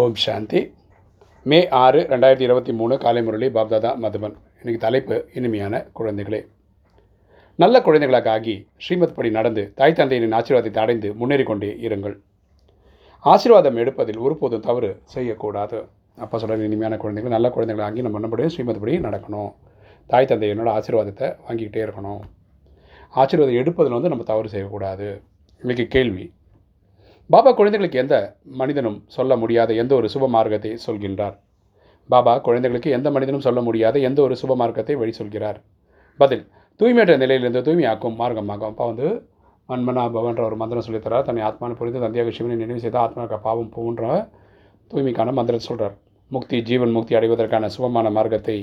ஓம் சாந்தி. மே ஆறு ரெண்டாயிரத்தி இருபத்தி மூணு காலை முரளி பாப்தாதா மதுபன். இன்னைக்கு தலைப்பு இனிமையான குழந்தைகளே. நல்ல குழந்தைகளாக ஆகி ஸ்ரீமத் படி நடந்து தாய் தந்தையின் ஆசீர்வாதத்தை அடைந்து முன்னேறி கொண்டே இருங்கள். ஆசீர்வாதம் எடுப்பதில் ஒருபோதும் தவறு செய்யக்கூடாது. அப்போ சொல்கிற இனிமையான குழந்தைகள் நல்ல குழந்தைகளாகி நம்ம என்ன ஸ்ரீமத் படி நடக்கணும். தாய் தந்தையினோட ஆசீர்வாதத்தை வாங்கிக்கிட்டே இருக்கணும். ஆசீர்வாதம் எடுப்பதில் வந்து நம்ம தவறு செய்யக்கூடாது. இன்றைக்கி கேள்வி பாபா குழந்தைகளுக்கு எந்த மனிதனும் சொல்ல முடியாத எந்த ஒரு சுப மார்க்கத்தை சொல்கின்றார்? பாபா குழந்தைகளுக்கு எந்த மனிதனும் சொல்ல முடியாத எந்த ஒரு சுப மார்க்கத்தை வழி சொல்கிறார்? பதில் தூய்மையற்ற நிலையிலிருந்து தூய்மையாக்கும் மார்க்கமாகும். அப்போ வந்து மன்மனா பவன்ற ஒரு மந்திரம் சொல்லித்தரார். தன்னை ஆத்மானு புரிந்து தந்தியாக சிவனை நினைவு செய்தால் ஆத்மாக்க பாவம் போன்ற தூய்மைக்கான மந்திரம் சொல்கிறார் முக்தி ஜீவன் முக்தி அடைவதற்கான சுபமான மார்க்கத்தை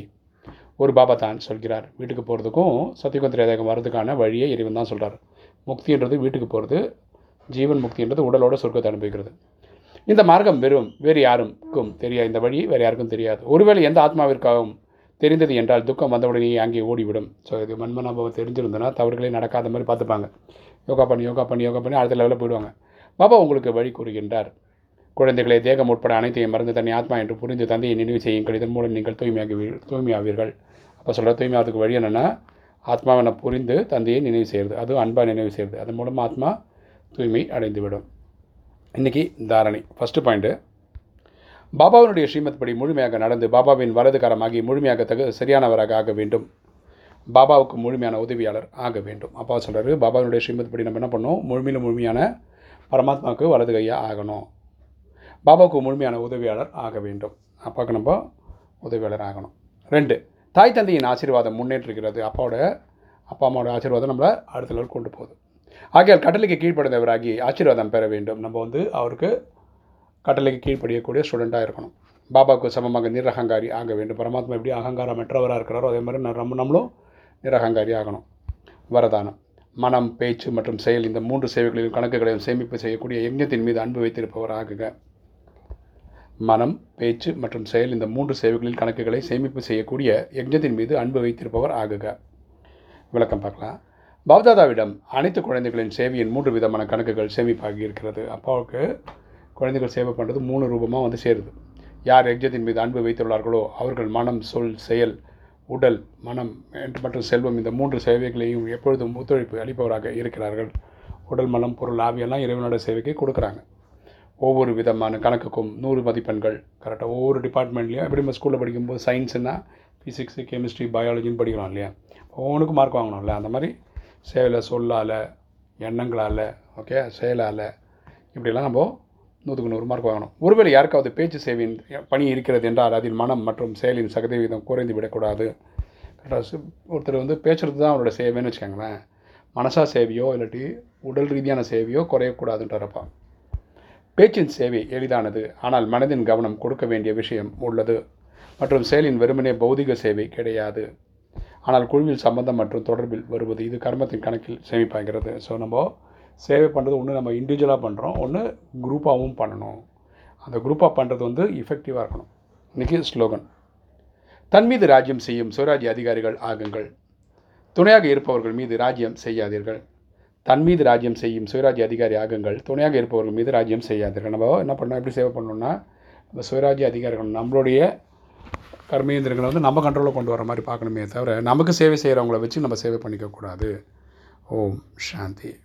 ஒரு பாபா தான் சொல்கிறார். வீட்டுக்கு போகிறதுக்கும் சத்தியகுந்த திரேதகம் வர்றதுக்கான வழியை இறைவன் தான் சொல்கிறார் முக்தின்றது வீட்டுக்கு போகிறது ஜீவன் முக்தி என்றது உடலோட சொர்க்கத்தை அனுபவிக்கிறது. இந்த மார்க்கம் வெறும் வேறு யாருக்கும் தெரியாது. இந்த வழி வேறு யாருக்கும் தெரியாது. ஒருவேளை எந்த ஆத்மாவிற்காகவும் தெரிந்தது என்றால் துக்கம் வந்தவுடனே அங்கே ஓடிவிடும். ஸோ இது மன்மனாபவம் தெரிஞ்சிருந்தனா தவறுகளே நடக்காத மாதிரி பார்த்துப்பாங்க. யோகா பண்ணி யோகா பண்ணி யோகா பண்ணி அடுத்த லெவலில் போயிடுவாங்க. பாபா உங்களுக்கு வழி கூறுகின்றார். குழந்தைகளை தேகம் உட்பட அனைத்தையும் மறந்து தன்னை ஆத்மா என்று புரிந்து தந்தையை நினைவு செய்யுங்கள். இதன் மூலம் நீங்கள் தூய்மையாகி தூய்மையாவீர்கள். அப்போ சொல்கிற தூய்மையாகிறதுக்கு வழி என்னென்னா ஆத்மாவை புரிந்து தந்தையை நினைவு செய்கிறது அதுவும் அன்பாக நினைவு செய்கிறது அதன் மூலமாக ஆத்மா தூய்மை அடைந்துவிடும். இன்றைக்கி தாரணை. ஃபஸ்ட்டு பாயிண்ட்டு பாபாவினுடைய ஸ்ரீமத் படி முழுமையாக நடந்து பாபாவின் வலதுகாரமாகி முழுமையாக தகு சரியானவராக ஆக வேண்டும். பாபாவுக்கு முழுமையான உதவியாளர் ஆக வேண்டும். அப்பா சொல்கிறாரு பாபாவினுடைய ஸ்ரீமத் படி நம்ம என்ன பண்ணோம் முழுமையிலும் முழுமையான பரமாத்மாவுக்கு வலது கையாக ஆகணும். பாபாவுக்கு முழுமையான உதவியாளர் ஆக வேண்டும். அப்பாவுக்கு நம்ம உதவியாளர் ஆகணும். ரெண்டு தாய் தந்தையின் ஆசீர்வாதம் முன்னேற்றுகிறது அப்பாவோட அப்பா அம்மாவோட ஆசீர்வாதம் நம்மளை அடுத்த லெவல் கொண்டு போகுது. ஆகையால் கட்டளைக்கு கீழ்ப்படுந்தவராகி ஆசீர்வாதம் பெற வேண்டும். நம்ம வந்து அவருக்கு கட்டளைக்கு கீழ்ப்படியக்கூடிய ஸ்டூடெண்ட்டாக இருக்கணும். பாபாவுக்கு சமமாக நிரகங்காரி ஆக வேண்டும். பரமாத்மா எப்படி அகங்காரம் மற்றவராக இருக்கிறாரோ அதே மாதிரி நம்ம நம்மளும் நிரகங்காரி ஆகணும். வரதானம். மனம் பேச்சு மற்றும் செயல் இந்த மூன்று சேவைகளிலும் கணக்குகளையும் சேமிப்பு செய்யக்கூடிய யஜ்ஞத்தின் மீது அன்பு வைத்திருப்பவர் ஆகுக மனம் பேச்சு மற்றும் செயல் இந்த மூன்று சேவைகளில் கணக்குகளை சேமிப்பு செய்யக்கூடிய யஜ்ஞத்தின் மீது அன்பு வைத்திருப்பவர் ஆகுக. விளக்கம் பார்க்கலாம். பாப்தாதாவிடம் அனைத்து குழந்தைகளின் சேவையின் மூன்று விதமான கணக்குகள் சேமிப்பாகி இருக்கிறது. அப்பாவுக்கு குழந்தைகள் சேவை பண்ணுறது மூணு ரூபமாக வந்து சேருது. யார் எக்ஜத்தின் மீது அன்பு வைத்துள்ளார்களோ அவர்கள் மனம் சொல் செயல் உடல் மனம் மற்றும் செல்வம் இந்த மூன்று சேவைகளையும் எப்பொழுதும் ஒத்துழைப்பு அளிப்பவராக இருக்கிறார்கள். உடல் மனம் பொருள் ஆவியெல்லாம் இறைவனோட சேவைக்கு கொடுக்குறாங்க. ஒவ்வொரு விதமான கணக்குக்கும் நூறு மதிப்பெண்கள். கரெக்டாக ஒவ்வொரு டிபார்ட்மெண்ட்லேயும் எப்படி நம்ம ஸ்கூலில் படிக்கும்போது சயின்ஸுன்னா ஃபிசிக்ஸு கெமிஸ்ட்ரி பயாலஜின்னு படிக்கிறோம் இல்லையா? ஒவ்வொன்றுக்கும் மார்க் வாங்கணும்ல. அந்த மாதிரி சேவையில் சொல்லால் எண்ணங்களால் ஓகே செயலால். இப்படிலாம் நம்ம நூற்றுக்கு நூறு மார்க் வாங்கணும். ஒருவேளை யாருக்காவது பேச்சு சேவையின் பணி இருக்கிறது என்றால் அதில் மனம் மற்றும் செயலின் சதவீதம் குறைந்து விடக்கூடாது. கரெக்டாக ஒருத்தர் வந்து பேச்சுறது தான் அவரோட சேவைன்னு வச்சுக்கோங்களேன். மனசா சேவையோ இல்லாட்டி உடல் ரீதியான சேவையோ குறையக்கூடாதுன்றப்பா. பேச்சின் சேவை எளிதானது. ஆனால் மனதின் கவனம் கொடுக்க வேண்டிய விஷயம் உள்ளது. மற்றும் செயலின் வெறுமனே பௌதிக சேவை கிடையாது. ஆனால் குழுவில் சம்பந்தம் மற்றும் தொடர்பில் வருவது இது கர்மத்தின் கணக்கில் சேமிப்பாகிறது. ஸோ நம்ம சேவை பண்ணுறது ஒன்று நம்ம இண்டிவிஜுவலாக பண்ணுறோம் ஒன்று குரூப்பாகவும் பண்ணணும். அந்த குரூப்பாக பண்ணுறது வந்து இஃபெக்டிவாக இருக்கணும். இன்றைக்கி ஸ்லோகன். தன் மீது ராஜ்யம் செய்யும் சுவராஜ்ய அதிகாரிகள் ஆகுங்கள். துணையாக இருப்பவர்கள் மீது ராஜ்யம் செய்யாதீர்கள். தன் மீது ராஜ்யம் செய்யும் சுயராஜ்ய அதிகாரி ஆகுங்கள். துணையாக இருப்பவர்கள் மீது ராஜ்யம் செய்யாதீர்கள். நம்ம என்ன பண்ணோம்? எப்படி சேவை பண்ணணும்னா நம்ம சுயராஜ்ய அதிகாரிகள் நம்மளுடைய கர்மேந்திரங்களை வந்து நம்ம கண்ட்ரோலில் கொண்டு வர மாதிரி பார்க்கணுமே தவிர நமக்கு சேவை செய்கிறவங்கள வச்சு நம்ம சேவை பண்ணிக்கக்கூடாது. ஓம் சாந்தி.